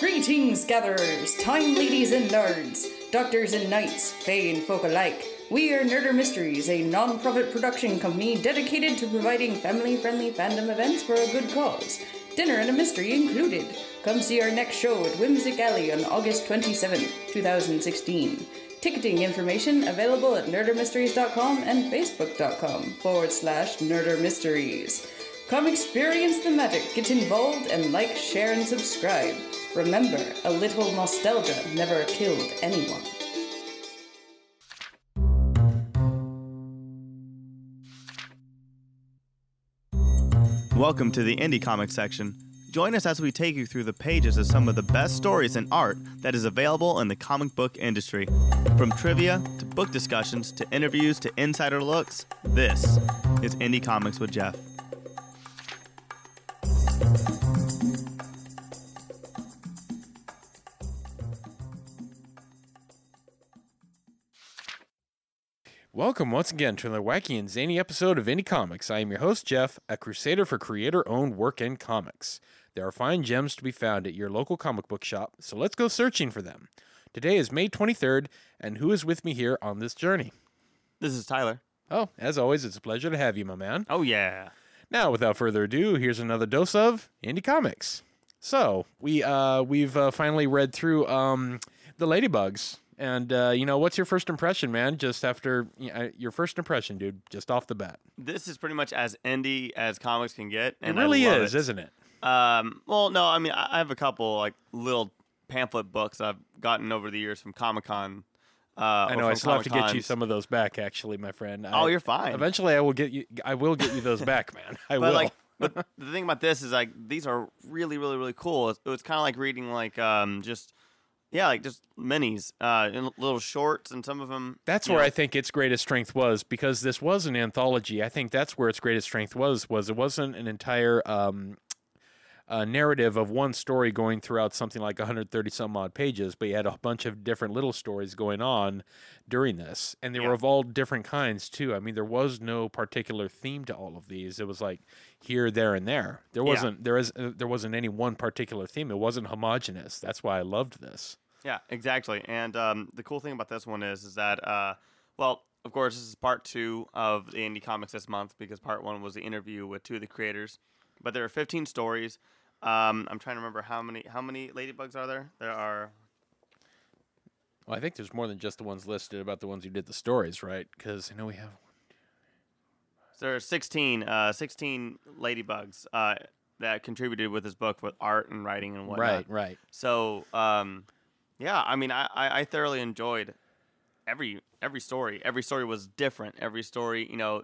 Greetings, gatherers, time ladies and nerds, doctors and knights, fae and folk alike. We are Nerder Mysteries, a non profit production company dedicated to providing family friendly fandom events for a good cause. Dinner and a mystery included. Come see our next show at Whimsic Alley on August 27th, 2016. Ticketing information available at nerdermysteries.com and facebook.com forward slash nerdermysteries. Come experience the magic, get involved, and like, share, and subscribe. Remember, a little nostalgia never killed anyone. Welcome to the Indie Comics section. Join us as we take you through the pages of some of the best stories and art that is available in the comic book industry. From trivia to book discussions to interviews to insider looks, this is Indie Comics with Jeff. Welcome once again to another wacky and zany episode of Indie Comics. I am your host, Jeff, a crusader for creator owned work in comics. There are fine gems to be found at your local comic book shop, so let's go searching for them. Today is May 23rd, and who is with me here on this journey? This is Tyler. Oh, as always, it's a pleasure to have you, my man. Oh, yeah. Now, without further ado, here's another dose of Indie Comics. So, we, uh, we've uh, finally read through um, The Ladybugs. And, uh, you know, what's your first impression, man? Just after you know, your first impression, dude, just off the bat. This is pretty much as indie as comics can get. And it really is, isn't it? Um, well, no, I mean, I have a couple like little pamphlet books I've gotten over the years from Comic Con. Uh, I know. I still have to get you some of those back, actually, my friend. Oh, I- you're fine. Eventually, I will get you. I will get you those back, man. I but will. like, but the thing about this is like these are really, really, really cool. It's, it's kind of like reading like um just yeah, like just minis, uh, little shorts, and some of them. that's where know, I think its greatest strength was because this was an anthology. I think that's where its greatest strength was. Was it wasn't an entire um, uh, narrative of one story going throughout something like 130 some odd pages, but you had a bunch of different little stories going on during this, and they Yeah. were of all different kinds too. I mean, there was no particular theme to all of these. It was like here, there, and there. There wasn't there is uh, there wasn't any one particular theme. It wasn't homogenous. That's why I loved this. Yeah, exactly. And um, the cool thing about this one is, is that, uh, well, of course, this is part two of the indie comics this month because part one was the interview with two of the creators. But there are 15 stories. Um, I'm trying to remember how many how many ladybugs are there. There are Well, I think there's more than just the ones listed about the ones who did the stories, right? Because I know we have. there are 16 uh, 16 ladybugs uh, that contributed with this book with art and writing and whatnot. Right, right. So, um, yeah, I mean, I, I, I thoroughly enjoyed every every story. Every story was different. Every story, you know,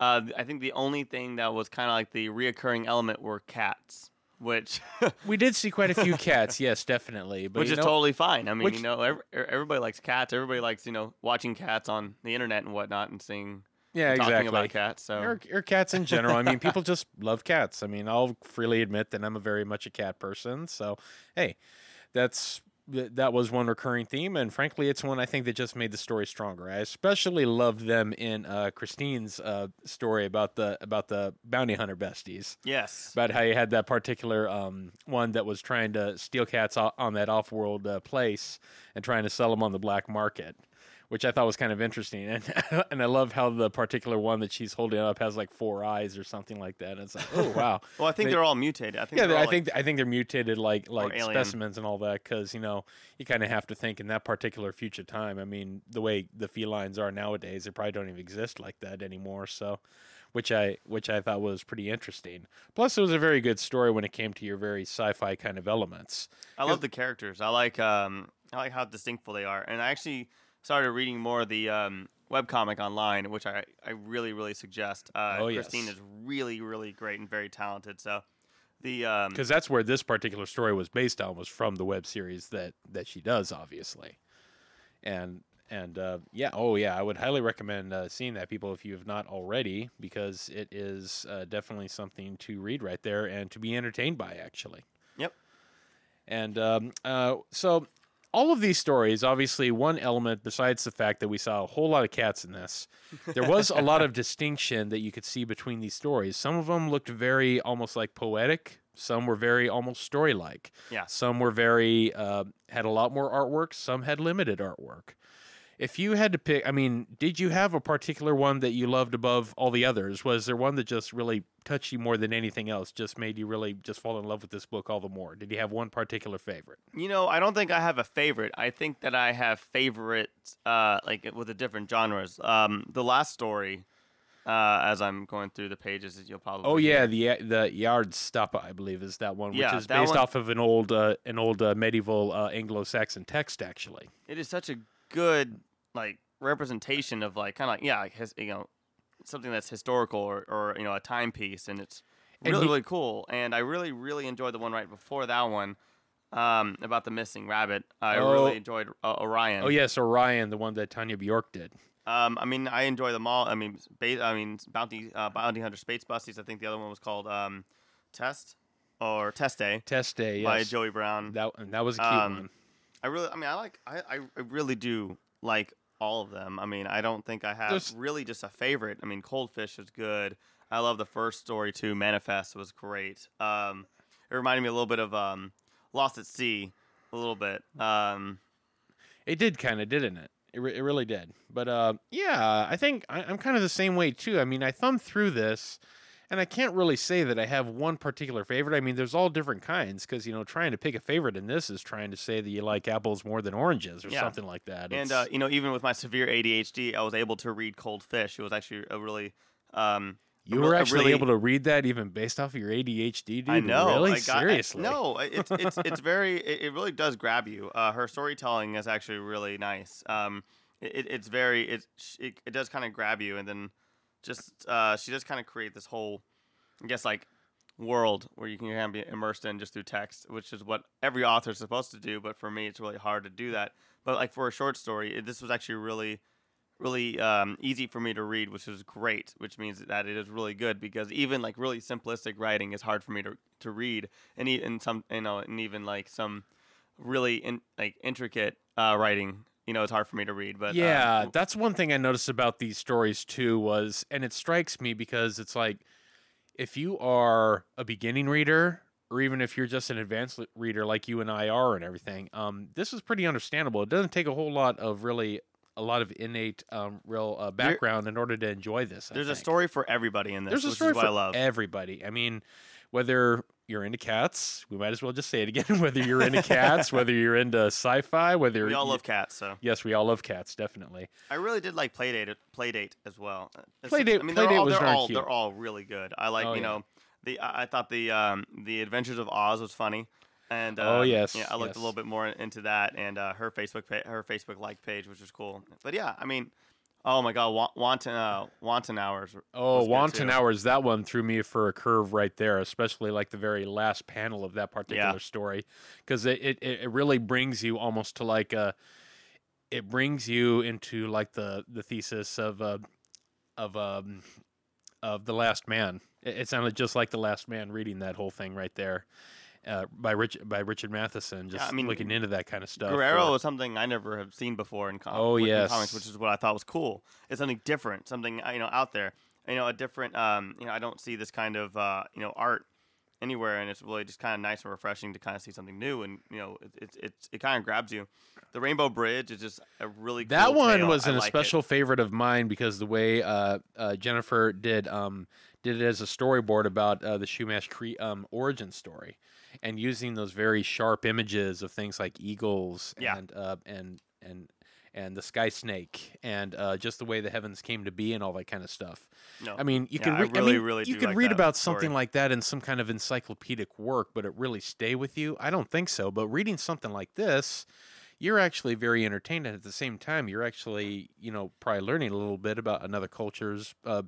uh, I think the only thing that was kind of like the reoccurring element were cats, which We did see quite a few cats, yes, definitely. But which is know, totally fine. I mean, which- you know, every, everybody likes cats. Everybody likes you know watching cats on the internet and whatnot and seeing yeah, talking exactly. about cats. So Or, or cats in general. I mean, people just love cats. I mean, I'll freely admit that I'm a very much a cat person. So, hey, that's th- that was one recurring theme, and frankly, it's one I think that just made the story stronger. I especially loved them in uh, Christine's uh, story about the about the bounty hunter besties. yes, about how you had that particular um, one that was trying to steal cats o- on that off-world uh, place and trying to sell them on the black market, which I thought was kind of interesting. And and I love how the particular one that she's holding up has like four eyes or something like that. And it's like, oh wow. well, I think They- are all mutated. I think Yeah, they're I all, think I think they're mutated like like specimens and all that because you know you kind of have to think in that particular future time. I mean, the way the felines are nowadays, they probably don't even exist like that anymore. So, which I which I thought was pretty interesting. Plus, it was a very good story when it came to your very sci-fi kind of elements. I love the characters. I like um I like how distinctful they are. And I actually started reading more of the um webcomic online, which I, I really, really suggest. Uh, Oh, yes. Christine is really, really great and very talented. So the um because that's where this particular story was based on was from the web series that that she does obviously and and uh, yeah oh yeah i would highly recommend uh, seeing that people if you have not already because it is uh, definitely something to read right there and to be entertained by actually Yep. and um, uh, so all of these stories, obviously, one element besides the fact that we saw a whole lot of cats in this, there was a lot of distinction that you could see between these stories. Some of them looked very almost like poetic Some were very almost story like. Yeah. Some were very uh, had a lot more artwork. Some had limited artwork. If you had to pick, I mean, did you have a particular one that you loved above all the others? Was there one that just really touched you more than anything else? Just made you really just fall in love with this book all the more? Did you have one particular favorite? You know, I don't think I have a favorite. I think that I have favorites, uh, like with the different genres. Um, the last story, uh, as I'm going through the pages, you'll probably. Oh yeah, hear. the the Yard Stapa, I believe, is that one, which Yeah, is based one- off of an old uh, an old uh, medieval uh, Anglo-Saxon text, actually. it is such a good like representation of like kind of like yeah, like his, you know, something that's historical or, or you know a timepiece, and it's And really he- really cool. And I really really enjoyed the one right before that one. Um, about the missing rabbit, I Oh. really enjoyed uh, Orion. Oh yes, Orion, the one that Tanya Bjork did. Um, I mean, I enjoy them all. I mean, ba- I mean, Bounty uh, Bounty Hunter Space Busties. I think the other one was called um, Test or Test Day Test Day, yes. by Joey Brown. That and that was a cute Um, one. I really, I mean, I like, I, I really do like all of them. I mean, I don't think I have There's- really just a favorite. I mean, Cold Fish is good. I love the first story too. Manifest was great. Um, it reminded me a little bit of um, Lost at Sea, a little bit. Um, It did kind of, didn't it? It, re- it really did. But uh, yeah, I think I, I'm kind of the same way too. I mean, I thumbed through this, and I can't really say that I have one particular favorite. I mean, there's all different kinds because you know, trying to pick a favorite in this is trying to say that you like apples more than oranges or Yeah. something like that. And uh, you know, even with my severe ADHD, I was able to read Cold Fish. It was actually a really um, you were actually really- able to read that even based off of your ADHD, dude. I know. Really? I got- I- Seriously? no, it's it's it's very. It, it really does grab you. Uh, her storytelling is actually really nice. Um, it, it's very. It it, it does kind of grab you, and then just uh, she does kind of create this whole, I guess like world where you can kind of be immersed in just through text, which is what every author is supposed to do. But for me, it's really hard to do that. But like for a short story, it, this was actually really really um, easy for me to read, which is great. Which means that it is really good because even like really simplistic writing is hard for me to to read, and e- and some you know, and even like some really in, like intricate uh, writing, you know, it's hard for me to read. But yeah, um, that's one thing I noticed about these stories too was and it strikes me because it's like if you are a beginning reader or even if you're just an advanced reader like you and I are and everything, um, this is pretty understandable. It doesn't take a whole lot of really a lot of innate um, real uh, background in order to enjoy this. I there's a story for everybody in this, There's a which story is what for I love. everybody. I mean, whether you're into cats, we might as well just say it again. Whether you're into cats, whether you're into sci-fi, whether we all love cats, so Yes, we all love cats, definitely. I really did like Playdate. Playdate as well. Uh, it's- Playdate- I mean, they're Playdate all was they're all cute. they're all really good. I like Oh, you yeah. know the I, thought the um the Adventures of Oz was funny. And Oh, um, yes, yeah, I looked yes. a little bit more into that and uh, her Facebook pa- her Facebook like page, which was cool. But yeah, I mean, oh my God, Wanton uh, Wanton Hours. Oh, Wanton. Hours, that one threw me for a curve right there, especially like the very last panel of that particular story, because it, it, it really brings you almost to like a, it brings you into like the the thesis of uh, of um of the Last Man. It, it sounded just like the Last Man reading that whole thing right there. Uh, by Rich by Richard Matheson, just I mean, looking into that kind of stuff. Guerrero or- was something I never have seen before in, com- Oh, in yes. comics, which is what I thought was cool. It's something different, something uh, you know out there. You know, a different. Um, you know, I don't see this kind of uh, you know art anywhere, and it's really just kind of nice and refreshing to kind of see something new, and you know, it it it, it kind of grabs you. The Rainbow Bridge is just a really That cool one tale. was an like it. special favorite of mine because the way uh, uh, Jennifer did um, did it as a storyboard about uh, the Chumash Cree um, origin story, and using those very sharp images of things like eagles Yeah. and uh, and and and the sky snake and uh, just the way the heavens came to be and all that kind of stuff. No, I mean, you Yeah, I re- really, mean, really you could like read about story. something like that in some kind of encyclopedic work, but it really stay with you. I don't think so. But reading something like this, you're actually very entertained, and at the same time, you're actually you know probably learning a little bit about another culture's uh,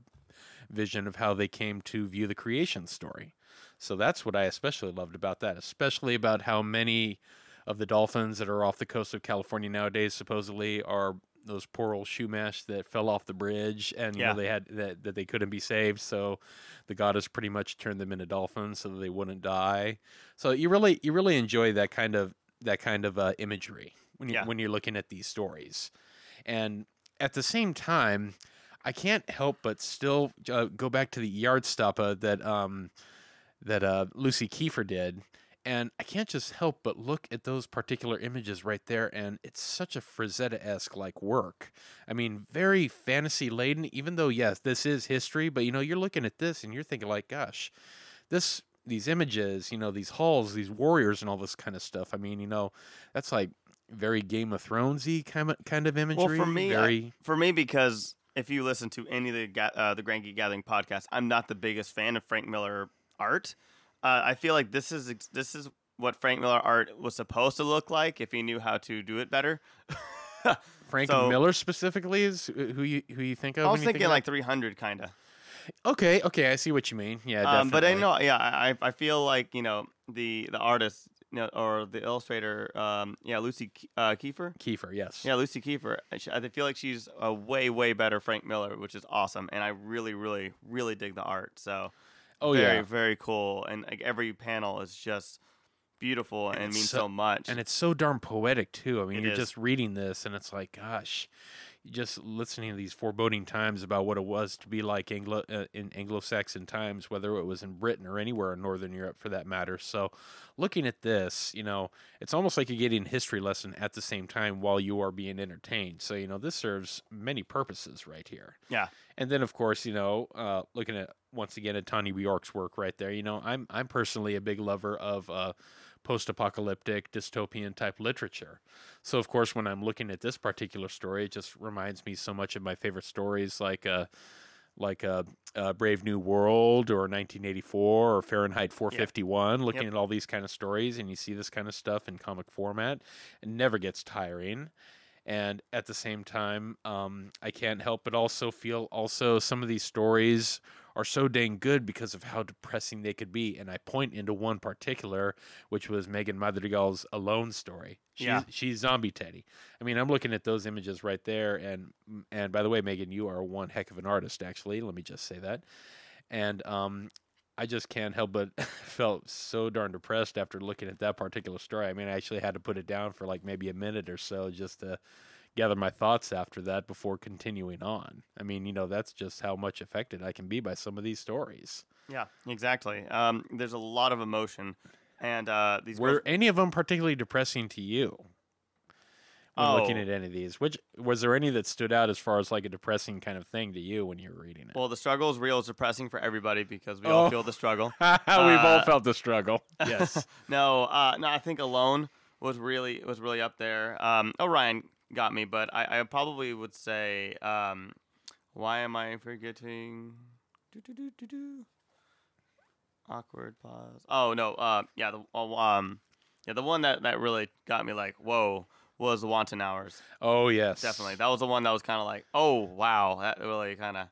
vision of how they came to view the creation story. So that's what I especially loved about that, especially about how many of the dolphins that are off the coast of California nowadays supposedly are those poor old Chumash that fell off the bridge and you Yeah. know they had that, that they couldn't be saved so the goddess pretty much turned them into dolphins so that they wouldn't die so you really you really enjoy that kind of that kind of uh, imagery when you Yeah. when you're looking at these stories and at the same time I can't help but still uh, go back to the yard stoppa that um that uh, Lucy Kiefer did, and I can't just help but look at those particular images right there, and it's such a Frazetta esque like work. I mean, very fantasy laden. Even though yes, this is history, but you know, you're looking at this and you're thinking like, gosh, this these images, you know, these halls, these warriors, and all this kind of stuff. I mean, you know, that's like very Game of Thronesy kind of kind of imagery. Well, for me, I- very for me, because if you listen to any of the uh, the Grand Geek Gathering podcast, I'm not the biggest fan of Frank Miller art. Uh, I feel like this is this is what Frank Miller art was supposed to look like if he knew how to do it better. Frank so- Miller specifically is who you who you think of. I when was you think thinking of like 300 kind of. okay, okay, I see what you mean. Yeah, Um, but I know, yeah, I I I feel like you know the the artist, you know, or the illustrator, um, yeah, Lucy uh, Kiefer. Kiefer, yes. Yeah, Lucy Kiefer. I feel like she's a way way better Frank Miller, which is awesome, and I really really really dig the art. So Oh very yeah. very cool, and like every panel is just beautiful and, it's means so- so, much. and it's so darn poetic too. I mean, It you're is. just reading this, and it's like, gosh, just listening to these foreboding times about what it was to be like Anglo uh, in Anglo-Saxon times, whether it was in Britain or anywhere in Northern Europe for that matter. So, looking at this, you know, it's almost like you're getting a history lesson at the same time while you are being entertained. So, you know, this serves many purposes right here. yeah, And then, of course, you know, uh, looking at once again at Tony Bjork's work right there. You know, I'm I'm personally a big lover of uh, post-apocalyptic dystopian type literature. So, of course, when I'm looking at this particular story, it just reminds me so much of my favorite stories, like uh, like a, uh, Brave New World or 1984 or Fahrenheit 451. Looking Yep. at all these kind of stories, and you see this kind of stuff in comic format, it never gets tiring and at the same time um, i can't help but also feel also some of these stories are so dang good because of how depressing they could be and i point into one particular which was megan madrigal's alone story she's, Yeah. she's zombie teddy i mean i'm looking at those images right there and and by the way megan you are one heck of an artist actually let me just say that and um, I just can't help but felt so darn depressed after looking at that particular story. I mean, I actually had to put it down for like maybe a minute or so just to gather my thoughts after that before continuing on. I mean, you know, that's just how much affected I can be by some of these stories. yeah, exactly. Um, there's a lot of emotion, and uh, these Were girls- any of them particularly depressing to you? When looking Oh. at any of these, which was there any that stood out as far as like a depressing kind of thing to you when you were reading it? well, the struggle is real. It's depressing for everybody because we Oh. all feel the struggle. We've all uh, felt the struggle. Yes. no, uh, no, I think alone was really was really up there. Um, Orion got me, but I, I probably would say, um, why am I forgetting? Awkward pause. Oh no, uh, yeah, the oh, um, yeah, the one that that really got me like whoa was the Wanton Hours. oh yes. Definitely, that was the one that was kind of like, oh wow, that really kind of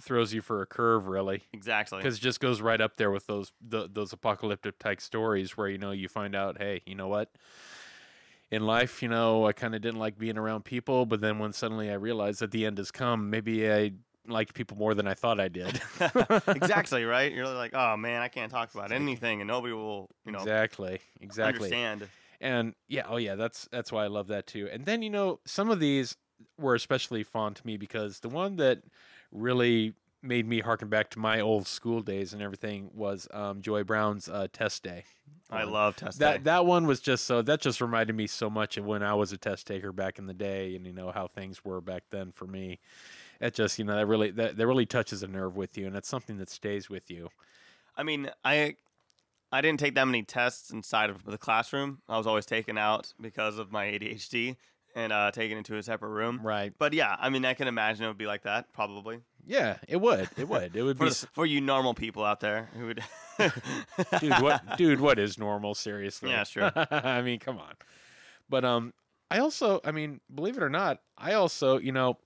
throws you for a curve, really. exactly. because it just goes right up there with those the, those apocalyptic type stories where you know you find out hey you know what in life you know i kind of didn't like being around people but then when suddenly i realized that the end has come maybe i liked people more than i thought i did exactly right. You're like, oh man, I can't talk about anything, and nobody will, you know, exactly exactly understand. and yeah oh yeah that's that's why i love that too and then you know some of these were especially fond to me because the one that really made me harken back to my old school days and everything was um, Joey Brown's uh, test day I one. love test that day. that one was just so that just reminded me so much of when I was a test taker back in the day, and you know how things were back then for me. It just you know that really that, that really touches a nerve with you, and it's something that stays with you. I mean, I I didn't take that many tests inside of the classroom. I was always taken out because of my ADHD and uh, taken into a separate room. Right? But yeah, I mean, I can imagine it would be like that probably Yeah, it would. It would. It would for, be. for you normal people out there who would. dude, what? Dude, what is normal? Seriously. Yeah, sure. I mean, come on. But um, I also, I mean, believe it or not, I also, you know,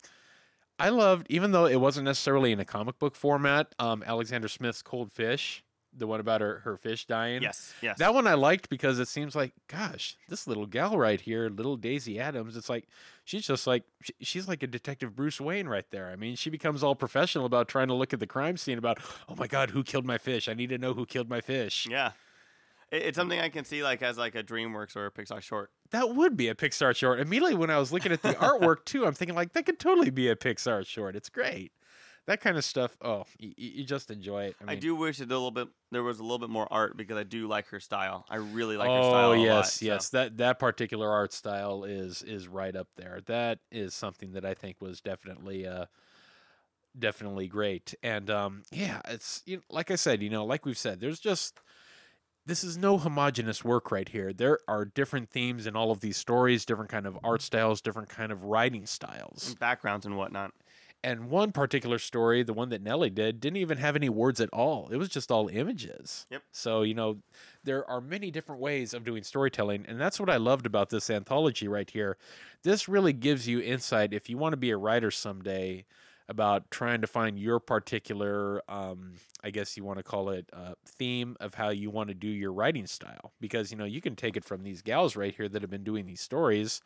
I loved, even though it wasn't necessarily in a comic book format, um, Alexander Smith's Cold Fish, the one about her her fish dying. yes, yes. That one I liked because it seems like, gosh, this little gal right here, little Daisy Adams, it's like she's just like she's like a detective Bruce Wayne right there. I mean, she becomes all professional about trying to look at the crime scene about, oh my god, who killed my fish? I need to know who killed my fish. yeah. It's something I can see like as like a DreamWorks or a Pixar short. That would be a Pixar short. Immediately when I was looking at the artwork too, I'm thinking like that could totally be a Pixar short. It's great. That kind of stuff. Oh, you, you just enjoy it. I, I, do wish it a little bit there was a little bit more art because I do like her style. I really like her oh style. a yes, lot, so- yes. That that particular art style is is right up there. That is something that I think was definitely uh definitely great. And um yeah, it's you know, like I said, you know, like we've said, there's just this is no homogenous work right here. There are different themes in all of these stories, different kind of art styles, different kind of writing styles. and backgrounds and whatnot. And one particular story, the one that Nellie did, didn't even have any words at all. It was just all images. Yep. So, you know, there are many different ways of doing storytelling. And that's what I loved about this anthology right here. This really gives you insight if you want to be a writer someday about trying to find your particular, um, I guess you want to call it, uh, theme of how you want to do your writing style. Because, you know, you can take it from these gals right here that have been doing these stories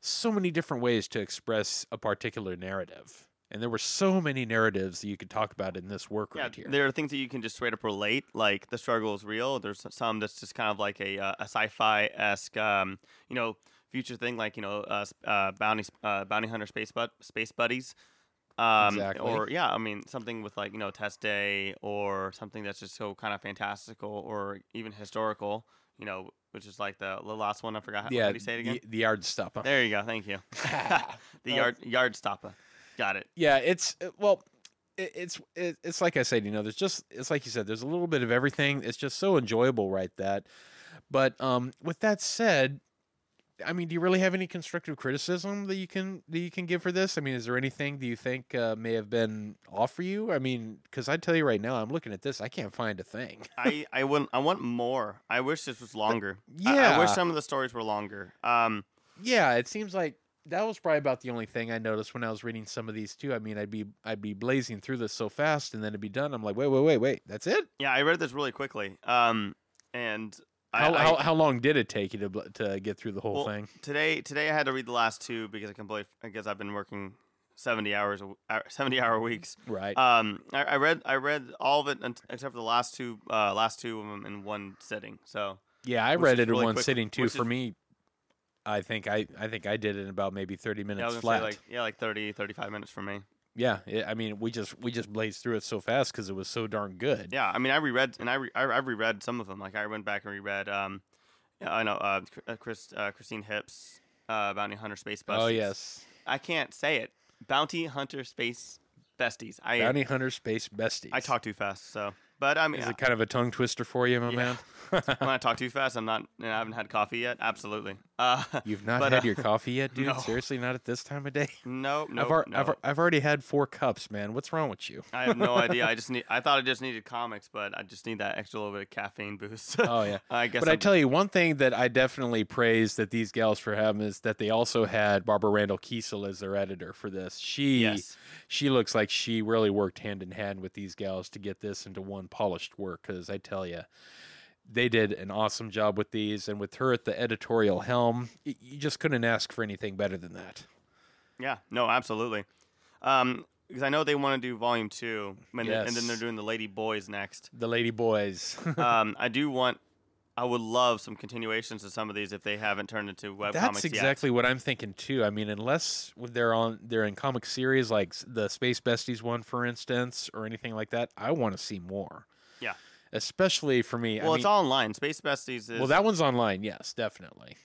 so many different ways to express a particular narrative. And there were so many narratives that you could talk about in this work Yeah, right here. there are things that you can just straight up relate, like the struggle is real. There's some that's just kind of like a uh, a sci-fi esque, um, you know, future thing, like you know, uh, uh, bounty uh, bounty hunter space bud space buddies. Um, Exactly. Or yeah, I mean something with like you know test day or something that's just so kind of fantastical or even historical. You know, which is like the, the last one. I forgot. How, yeah, how you say it again? the, the yard stopper. There you go. Thank you. the yard yard stopper. Got it. Yeah, it's uh, well, it, it's it, it's like I said, you know, there's just it's like you said, there's a little bit of everything. It's just so enjoyable, right? That, but um, with that said, I mean, do you really have any constructive criticism that you can that you can give for this? I mean, is there anything do you think uh, may have been off for you? I mean, because I tell you right now, I'm looking at this, I can't find a thing. I I want I want more. I wish this was longer. I- I, wish some of the stories were longer. Um, Yeah, it seems like that was probably about the only thing I noticed when I was reading some of these too. I mean, I'd be I'd be blazing through this so fast, and then it'd be done. I'm like, wait, wait, wait, wait, that's it? yeah, I read this really quickly. Um, and How, I- how, how long did it take you to to get through the whole well, thing? today today I had to read the last two because I can believe because I've been working seventy hours seventy hour weeks. Right. Um, I, I read I read all of it except for the last two uh last two of them in one sitting. So yeah, I read it in really one quick- sitting too. For is- me, I think I I think I did it in about maybe 30 yeah, I minutes was gonna flat. say like yeah like 30, 35 minutes for me. yeah, it, I mean, we just we just blazed through it so fast because it was so darn good. Yeah, I mean, I reread and I re- I, I reread some of them. Like I went back and reread. Um, I know uh, uh, Chris uh, Christine Hips, uh, Bounty Hunter Space Besties. Oh yes, I can't say it. Bounty Hunter Space Besties. I Bounty Hunter Space Besties. I talk too fast, so. But I mean, Is it kind of a tongue twister for you, my Yeah. man? when I talk too fast, I'm not. and I haven't had coffee yet. Absolutely. Uh, You've not But, had uh, your coffee yet, dude? no. Seriously, not at this time of day? no, no, I've, ar- no. I've, I've already had four cups, man. What's wrong with you? I have no idea. I just need. I thought I just needed comics, but I just need that extra little bit of caffeine boost. Oh, yeah. I guess. But I I'm- tell you, one thing that I definitely praise that these gals for having is that they also had Barbara Randall Kesel as their editor for this. She Yes. she looks like she really worked hand in hand with these gals to get this into one polished work. Because I tell you, they did an awesome job with these, and with her at the editorial helm, you just couldn't ask for anything better than that. Yeah, no, absolutely. Um, because I know they want to do volume two, and, then, and then they're doing the Lady Boys next. The Lady Boys. um, I do want, I would love some continuations of some of these if they haven't turned into web That's exactly what I'm thinking too. I mean, unless they're on they're in comic series like the Space Besties one, for instance, or anything like that, I want to see more. Yeah. Especially for me. Well, I it's mean, all online. Space Besties is. well, that one's online, yes, definitely.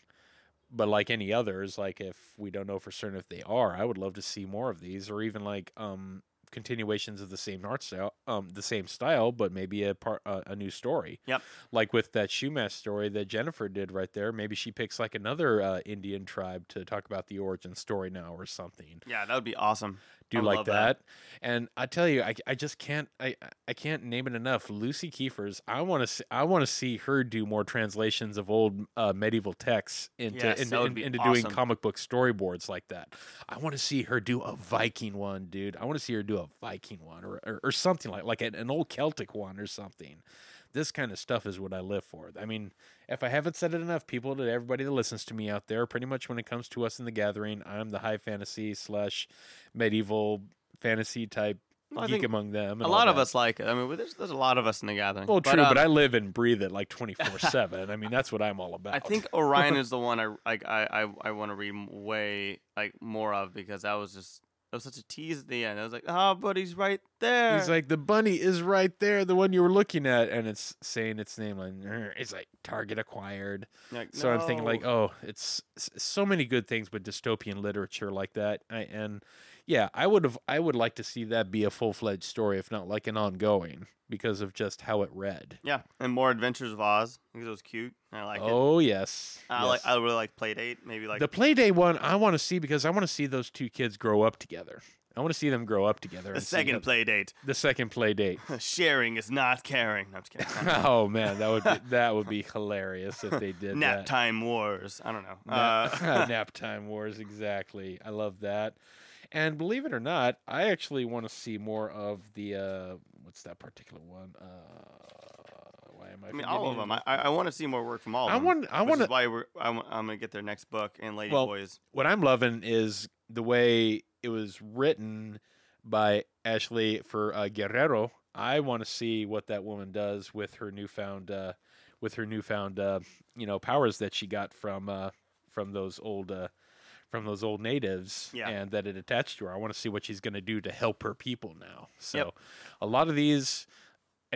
But like any others, like if we don't know for certain if they are, I would love to see more of these, or even like um continuations of the same art style, um the same style, but maybe a part uh, a new story. Yep. Like with that Chumash story that Jennifer did right there, maybe she picks like another uh, Indian tribe to talk about the origin story now or something. Yeah, that would be awesome. Do I like that? that. And I tell you, I, I just can't I I can't name it enough. Lucy Kiefers, I want to see I want to see her do more translations of old uh, medieval texts into Yes, into, in- into doing comic book storyboards like that. I want to see her do a Viking one, dude. I want to see her do a Viking one or or, or something like like an, an old Celtic one or something. This kind of stuff is what I live for. I mean, if I haven't said it enough, people, to everybody that listens to me out there, pretty much when it comes to us in the gathering, I'm the high fantasy slash medieval fantasy type Well, geek among them. A lot of that. us like it. I mean, there's, there's a lot of us in the gathering. Well, true, but um, I live and breathe it like 24 7. I mean, that's what I'm all about. I think Orion is the one I like. I I, I want to read way like more of because that was just was such a tease at the end. I was like, oh, but he's right there. He's like, the bunny is right there, the one you were looking at, and it's saying its name. Like, it's like target acquired. Like, So I'm thinking like, oh, it's s- so many good things with dystopian literature like that. I, and yeah, I would have, I would like to see that be a full fledged story, if not like an ongoing, because of just how it read. yeah, and more Adventures of Oz because it was cute. I like it. oh yes, I like. I really like Playdate. Maybe like the Playdate one. I want to see because I want to see those two kids grow up together. I want to see them grow up together. the second Playdate. the second play date. Sharing is not caring. No, I'm just kidding. oh man, that would be, that would be hilarious if they did Nap that. time wars. I don't know. Nap, Uh, nap time wars, exactly. I love that. And believe it or not, I actually want to see more of the uh, what's that particular one? Uh, why am I? I mean, all of them. I, I want to see more work from all of I them. want. I want to. why we're. I'm, I'm gonna get their next book and Lady Well, Boys. What I'm loving is the way it was written by Ashley for uh, Guerrero. I want to see what that woman does with her newfound, uh, with her newfound, uh, you know, powers that she got from uh, from those old. From those old natives Yeah. and that it attached to her. I want to see what she's going to do to help her people now. So Yep. a lot of these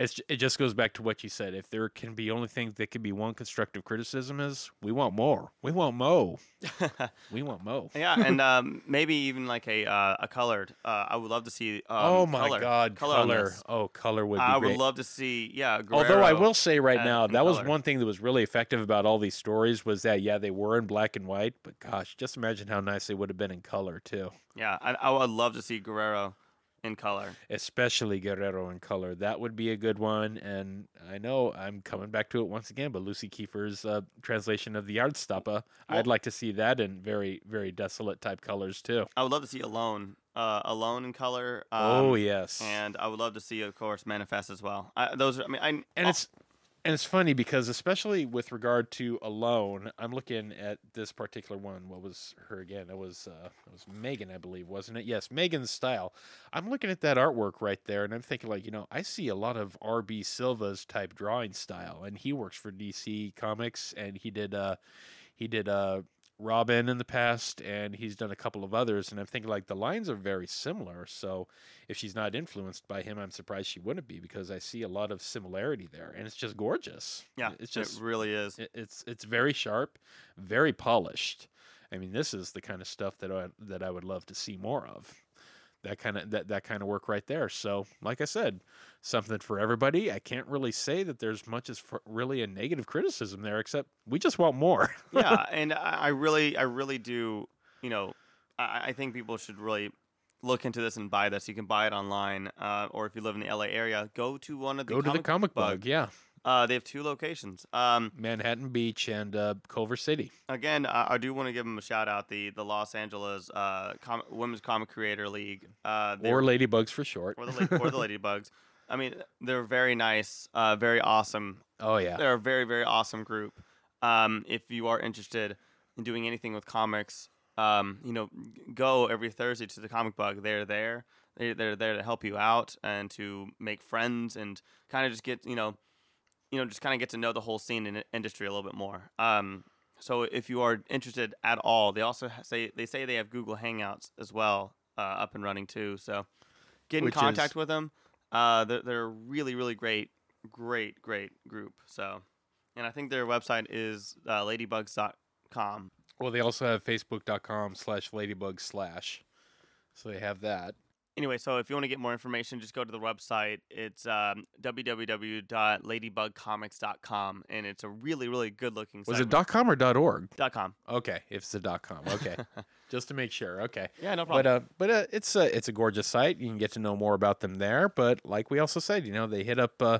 it's, it just goes back to what you said. If there can be only thing that can be one constructive criticism is we want more. We want mo. We want mo. yeah, and um, maybe even like a uh, a colored. Uh, I would love to see. Um, oh my color, god, color. color. Oh, color would be I great. would love to see. Yeah. Although I will say right now, that was color. one thing that was really effective about all these stories was that yeah, they were in black and white, but gosh, just imagine how nice they would have been in color too. Yeah, I, I would love to see Guerrero in color. especially Guerrero in color. That would be a good one. And I know I'm coming back to it once again, but Lucy Kiefer's uh, translation of the Yardstopper, Well- I'd like to see that in very, very desolate type colors too. I would love to see Alone. Uh, Alone in color. Um, oh yes, And I would love to see, of course, Manifest as well. I, those are. I mean, I. and it's and it's funny because especially with regard to Alone, I'm looking at this particular one. What was her again? It was uh, it was Megan, I believe, wasn't it? Yes, Megan's style. I'm looking at that artwork right there, and I'm thinking like, you know, I see a lot of R.B. Silva's type drawing style, and he works for DC Comics, and he did uh, he did uh. Robin in the past, and he's done a couple of others, and I'm thinking like the lines are very similar. So if she's not influenced by him, I'm surprised she wouldn't be because I see a lot of similarity there, and it's just gorgeous. yeah, it's just it really is. it- it's it's very sharp, very polished. I mean, this is the kind of stuff that I that I would love to see more of. That kind of that that kind of work right there. So, like I said, something for everybody. I can't really say that there's much as really a negative criticism there, except we just want more. yeah, and I really, I really do. You know, I, I think people should really look into this and buy this. You can buy it online, uh, or if you live in the LA area, go to one of the Go to the comic bug, yeah. Uh, they have two locations. Um, Manhattan Beach and uh, Culver City. again, I, I do want to give them a shout out. The the Los Angeles uh, com- Women's Comic Creator League, uh, or Ladybugs for short. or the la- or the Ladybugs. I mean, they're very nice, uh, very awesome. Oh yeah. They're a very very awesome group. Um, if you are interested in doing anything with comics, um, you know, go every Thursday to the Comic Bug. They're there. They're there to help you out and to make friends and kind of just get you know, you know, just kind of get to know the whole scene and industry a little bit more. Um, so if you are interested at all, they also say they say they have Google Hangouts as well uh, up and running too. So get in Which contact is- with them. Uh, they're, they're a really really great, great, great group. So, and I think their website is uh, ladybugs.com. Well, they also have facebook.com slash ladybug slash. So they have that. Anyway, so if you want to get more information, just go to the website. It's um, www.ladybugcomics.com, and it's a really, really good looking Was it dot .com or dot .org? dot com? Okay, if it's a dot .com. Okay, just to make sure. Okay. Yeah, no problem. But uh, but uh, it's a it's a gorgeous site. You can get to know more about them there. But like we also said, you know, they hit up uh,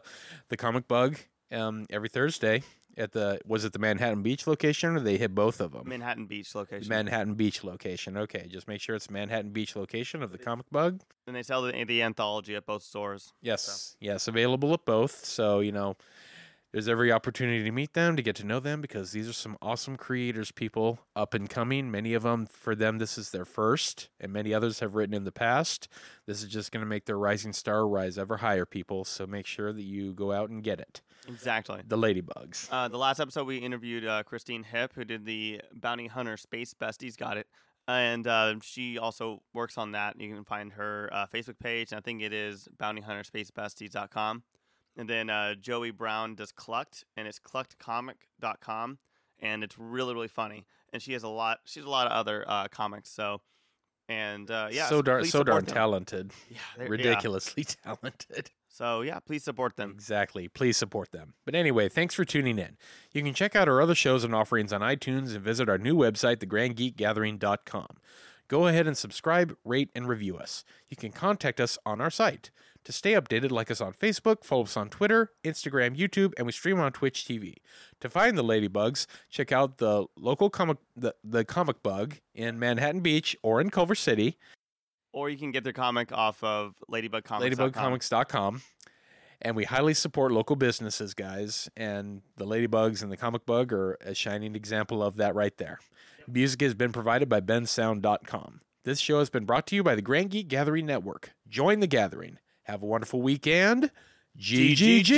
the Comic Bug um, every Thursday at the was it the Manhattan Beach location or they hit both of them? Manhattan Beach location. Manhattan Beach location. Okay, just make sure it's Manhattan Beach location of the Comic Bug. and they sell the, the anthology at both stores. Yes, yes, available at both. So you know, there's every opportunity to meet them, to get to know them, because these are some awesome creators, people up and coming. Many of them, for them, this is their first, and many others have written in the past. This is just going to make their rising star rise ever higher, people. So make sure that you go out and get it. Exactly. The Ladybugs. Uh, the last episode we interviewed uh, Christine Hip, who did the Bounty Hunter Space Besties. Got it. and uh, she also works on that. You can find her uh, Facebook page, and I think it is bountyhunterspacebesties.com. And then uh, Joey Brown does Clucked, and it's cluckedcomic.com, and it's really really funny. And she has a lot. She has a lot of other uh, comics. So, and uh, yeah, so darn so darn them. talented, Yeah, they're- yeah. ridiculously talented. So yeah, please support them. Exactly. Please support them. But anyway, thanks for tuning in. You can check out our other shows and offerings on iTunes and visit our new website, thegrandgeekgathering.com. Go ahead and subscribe, rate, and review us. You can contact us on our site. To stay updated, like us on Facebook, follow us on Twitter, Instagram, YouTube, and we stream on Twitch TV. To find the Ladybugs, check out the local comic the, the comic bug in Manhattan Beach or in Culver City, Or you can get their comic off of ladybugcomics. ladybugcomics.com. And we highly support local businesses, guys. And the Ladybugs and the Comic Bug are a shining example of that right there. Music has been provided by bensound.com. This show has been brought to you by the Grand Geek Gathering Network. Join the gathering. Have a wonderful weekend. GGG!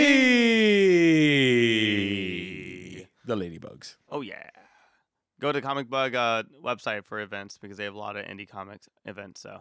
The Ladybugs. Oh yeah. Go to Comic Bug uh, website for events because they have a lot of indie comics events. So